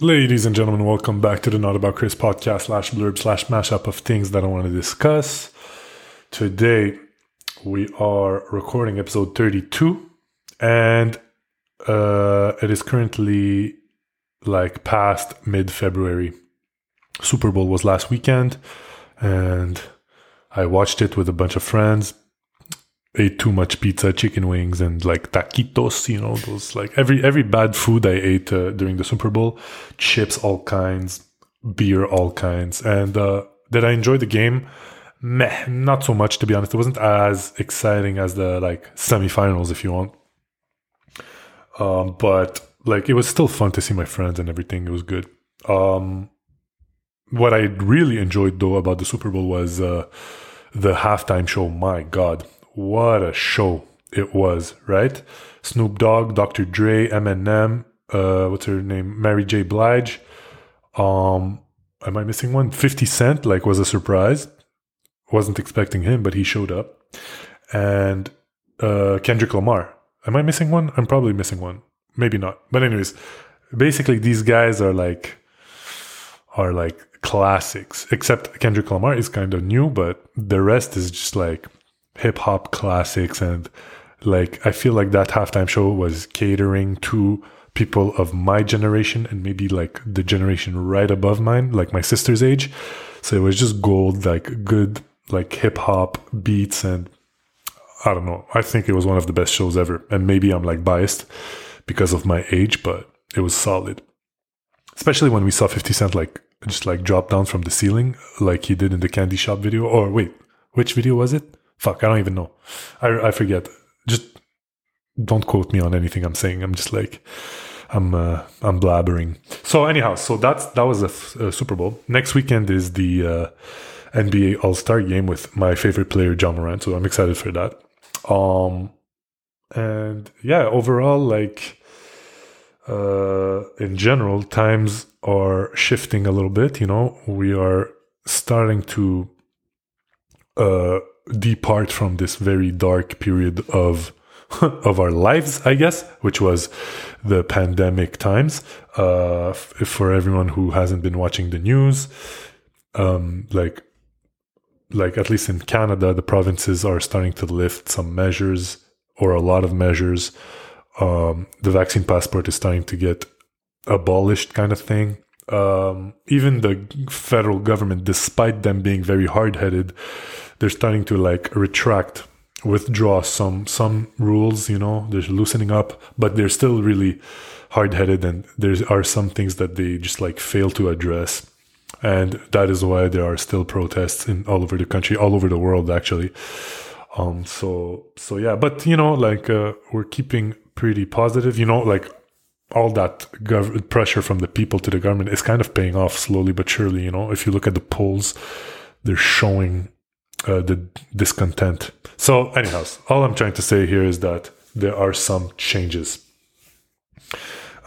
Ladies and gentlemen, welcome back to the Not About Chris podcast slash blurb slash mashup of things that I want to discuss. Today, we are recording episode 32, and uh, it is currently like past mid February. Super Bowl was last weekend, and I watched it with a bunch of friends ate too much pizza, chicken wings, and like taquitos. You know, those like every every bad food I ate uh, during the Super Bowl, chips, all kinds, beer, all kinds. And uh, did I enjoy the game? Meh, not so much to be honest. It wasn't as exciting as the like semifinals, if you want. Um, but like it was still fun to see my friends and everything. It was good. Um, what I really enjoyed though about the Super Bowl was uh, the halftime show. My God, what a show it was, right? Snoop Dogg, Dr. Dre, Eminem, uh, what's her name? Mary J. Blige. Um, am I missing one? 50 Cent, like, was a surprise. Wasn't expecting him, but he showed up. And uh, Kendrick Lamar. Am I missing one? I'm probably missing one. Maybe not. But anyways, basically these guys are like are like classics. Except Kendrick Lamar is kind of new, but the rest is just like hip hop classics and like I feel like that halftime show was catering to people of my generation and maybe like the generation right above mine, like my sister's age. So it was just gold, like good like hip hop beats and I don't know. I think it was one of the best shows ever. And maybe I'm like biased because of my age, but it was solid. Especially when we saw 50 Cent like just like drop down from the ceiling like he did in the candy shop video. Or wait, which video was it? Fuck, I don't even know. I, I forget. Just don't quote me on anything I'm saying. I'm just like I'm uh, I'm blabbering. So anyhow, so that's that was a, Super Bowl. Next weekend is the uh, NBA All Star game with my favorite player Ja Morant. So I'm excited for that. Um, and yeah, overall, like uh, in general, times are shifting a little bit. You know, we are starting to uh depart from this very dark period of of our lives, I guess, which was the pandemic times. Uh, for everyone who hasn't been watching the news, um, like like at least in Canada, the provinces are starting to lift some measures or a lot of measures. Um, the vaccine passport is starting to get abolished, kind of thing. Um, even the federal government, despite them being very hard headed, they're starting to like retract withdraw some some rules you know they're loosening up but they're still really hard-headed and there are some things that they just like fail to address. And that is why there are still protests in all over the country all over the world actually. Um so so yeah but you know like uh, we're keeping pretty positive you know like all that gov- pressure from the people to the government is kind of paying off slowly but surely you know if you look at the polls they're showing uh, the discontent. So, anyhow, all I'm trying to say here is that there are some changes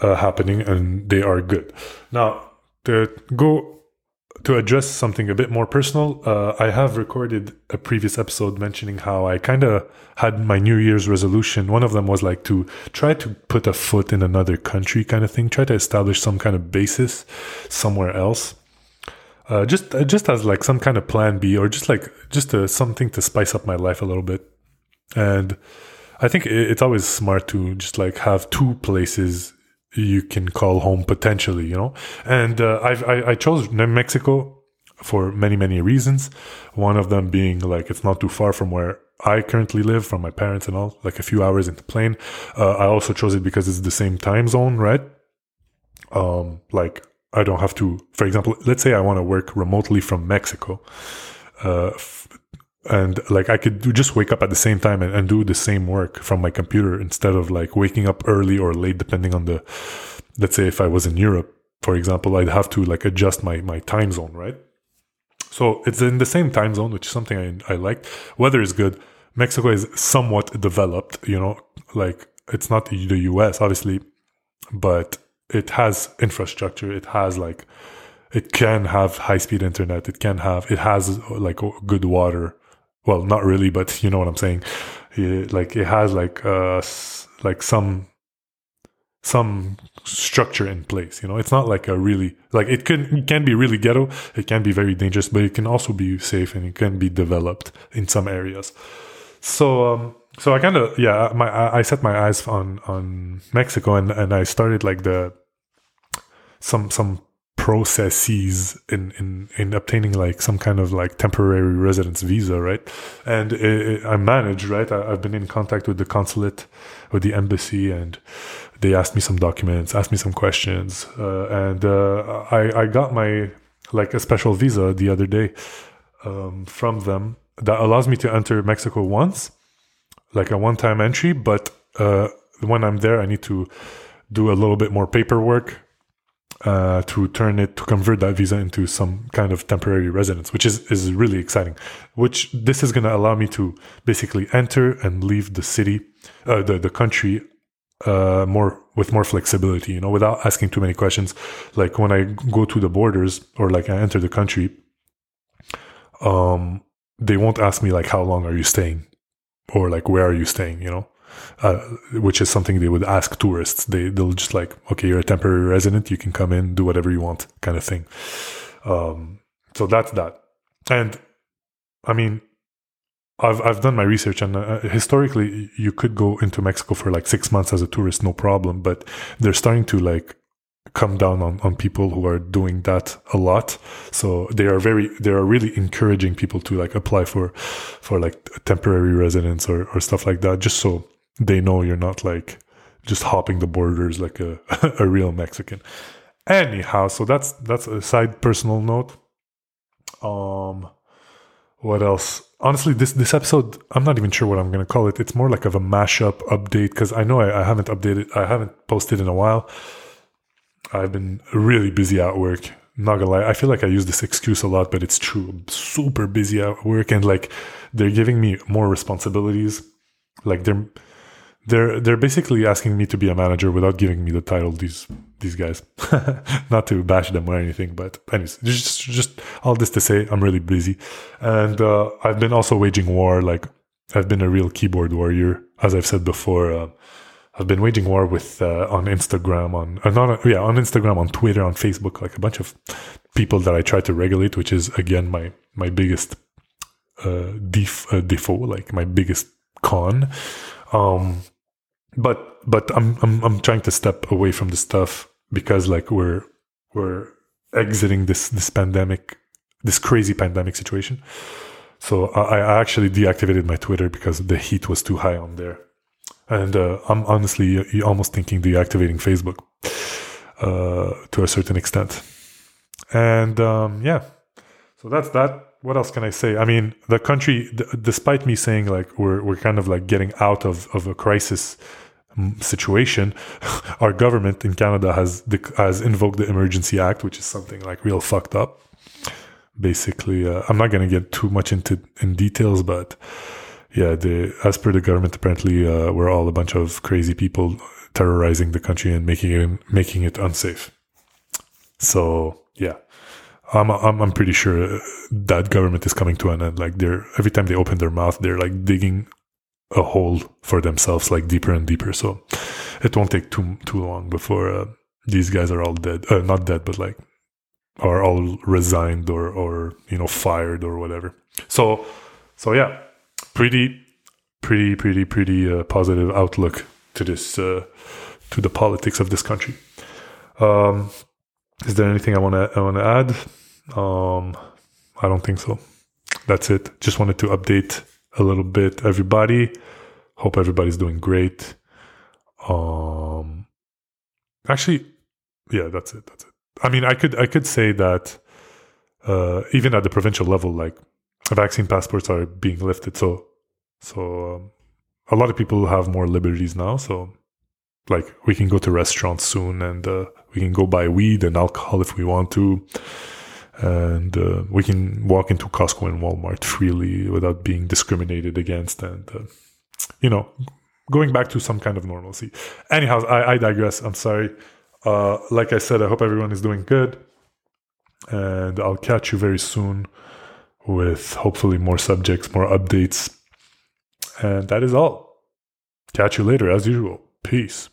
uh, happening, and they are good. Now, to go to address something a bit more personal, uh, I have recorded a previous episode mentioning how I kind of had my New Year's resolution. One of them was like to try to put a foot in another country, kind of thing, try to establish some kind of basis somewhere else uh, just uh, just as like some kind of plan B or just like just a, something to spice up my life a little bit. And I think it's always smart to just like have two places you can call home potentially, you know. And uh, I I chose Mexico for many many reasons. One of them being like it's not too far from where I currently live from my parents and all, like a few hours in the plane. Uh, I also chose it because it's the same time zone, right? Um, like I don't have to, for example, let's say I want to work remotely from Mexico. Uh, f- and like I could do, just wake up at the same time and, and, do the same work from my computer instead of like waking up early or late, depending on the, let's say if I was in Europe, for example, I'd have to like adjust my, my time zone, right? So it's in the same time zone, which is something I, I like. Weather is good. Mexico is somewhat developed, you know, like it's not the US, obviously, but it has infrastructure. It has like it can have high speed internet. It can have it has like good water. Well, not really, but you know what I'm saying. It, like it has like uh like some some structure in place. You know, it's not like a really like it can it can be really ghetto. It can be very dangerous, but it can also be safe and it can be developed in some areas. So um, so I kind of yeah my I set my eyes on on Mexico and and I started like the some some processes in, in, in obtaining like some kind of like temporary residence visa, right? And it, it, I managed, right? I, have been in contact with the consulate, with the embassy, and they asked me some documents, asked me some questions, uh, and uh, I, I got my like a special visa the other day um, from them that allows me to enter Mexico once, like a one-time entry, but uh, when I'm there, I need to do a little bit more paperwork uh, to turn it to convert that visa into some kind of temporary residence, which is is really exciting. Which this is going to allow me to basically enter and leave the city, uh, the the country, uh, more with more flexibility. You know, without asking too many questions. Like when I go to the borders or like I enter the country, um, they won't ask me like how long are you staying, or like where are you staying. You know, uh, which is something they would ask tourists. They they'll just like, okay, you're a temporary resident, you can come in, do whatever you want, kind of thing. Um, so that's that. And I mean, I've I've done my research, and uh, historically, you could go into Mexico for like six months as a tourist, no problem. But they're starting to like come down on, on people who are doing that a lot. So they are very, they are really encouraging people to like apply for, for like a temporary residence or, or stuff like that, just so they know you're not like just hopping the borders like a, a real Mexican. Anyhow, so that's that's a side personal note. Um what else? Honestly, this this episode, I'm not even sure what I'm gonna call it. It's more like of a mashup update because I know I, I haven't updated, I haven't posted in a while. I've been really busy at work. Not gonna lie, I feel like I use this excuse a lot, but it's true. I'm super busy at work, and like they're giving me more responsibilities. Like they're they're they're basically asking me to be a manager without giving me the title. These these guys, not to bash them or anything, but anyways, just just all this to say, I'm really busy, and uh, I've been also waging war. Like I've been a real keyboard warrior, as I've said before. Uh, I've been waging war with uh, on Instagram, on uh, not yeah on Instagram, on Twitter, on Facebook, like a bunch of people that I try to regulate, which is again my my biggest uh, def, uh, default, like my biggest con. Um, but but I'm I'm I'm trying to step away from the stuff because like we're we're exiting this this pandemic, this crazy pandemic situation. So I, I actually deactivated my Twitter because the heat was too high on there, and uh, I'm honestly almost thinking deactivating Facebook uh, to a certain extent. And um, yeah, so that's that. What else can I say? I mean, the country, d- despite me saying like we're we're kind of like getting out of of a crisis situation, our government in Canada has has invoked the Emergency Act, which is something like real fucked up. Basically, uh, I'm not going to get too much into in details, but yeah, as per the government, apparently uh, we're all a bunch of crazy people terrorizing the country and making it making it unsafe. So yeah, I'm I'm, I'm pretty sure that government is coming to an end. Like they're every time they open their mouth, they're like digging a hole for themselves like deeper and deeper. So it won't take too too long before uh, these guys are all dead. Uh, not dead but like are all resigned or or you know fired or whatever. So so yeah. Pretty pretty pretty pretty uh, positive outlook to this uh, to the politics of this country. Um is there anything i want to i want to add? Um i don't think so. That's it. Just wanted to update a little bit everybody. Hope everybody's doing great. Um actually yeah, that's it. That's it. I mean, I could I could say that uh even at the provincial level like vaccine passports are being lifted so so um, a lot of people have more liberties now so like we can go to restaurants soon and uh, we can go buy weed and alcohol if we want to and uh, we can walk into Costco and Walmart freely without being discriminated against, and uh, you know, going back to some kind of normalcy. Anyhow, I, I digress. I'm sorry. Uh, like I said, I hope everyone is doing good, and I'll catch you very soon with hopefully more subjects, more updates, and that is all. Catch you later, as usual. Peace.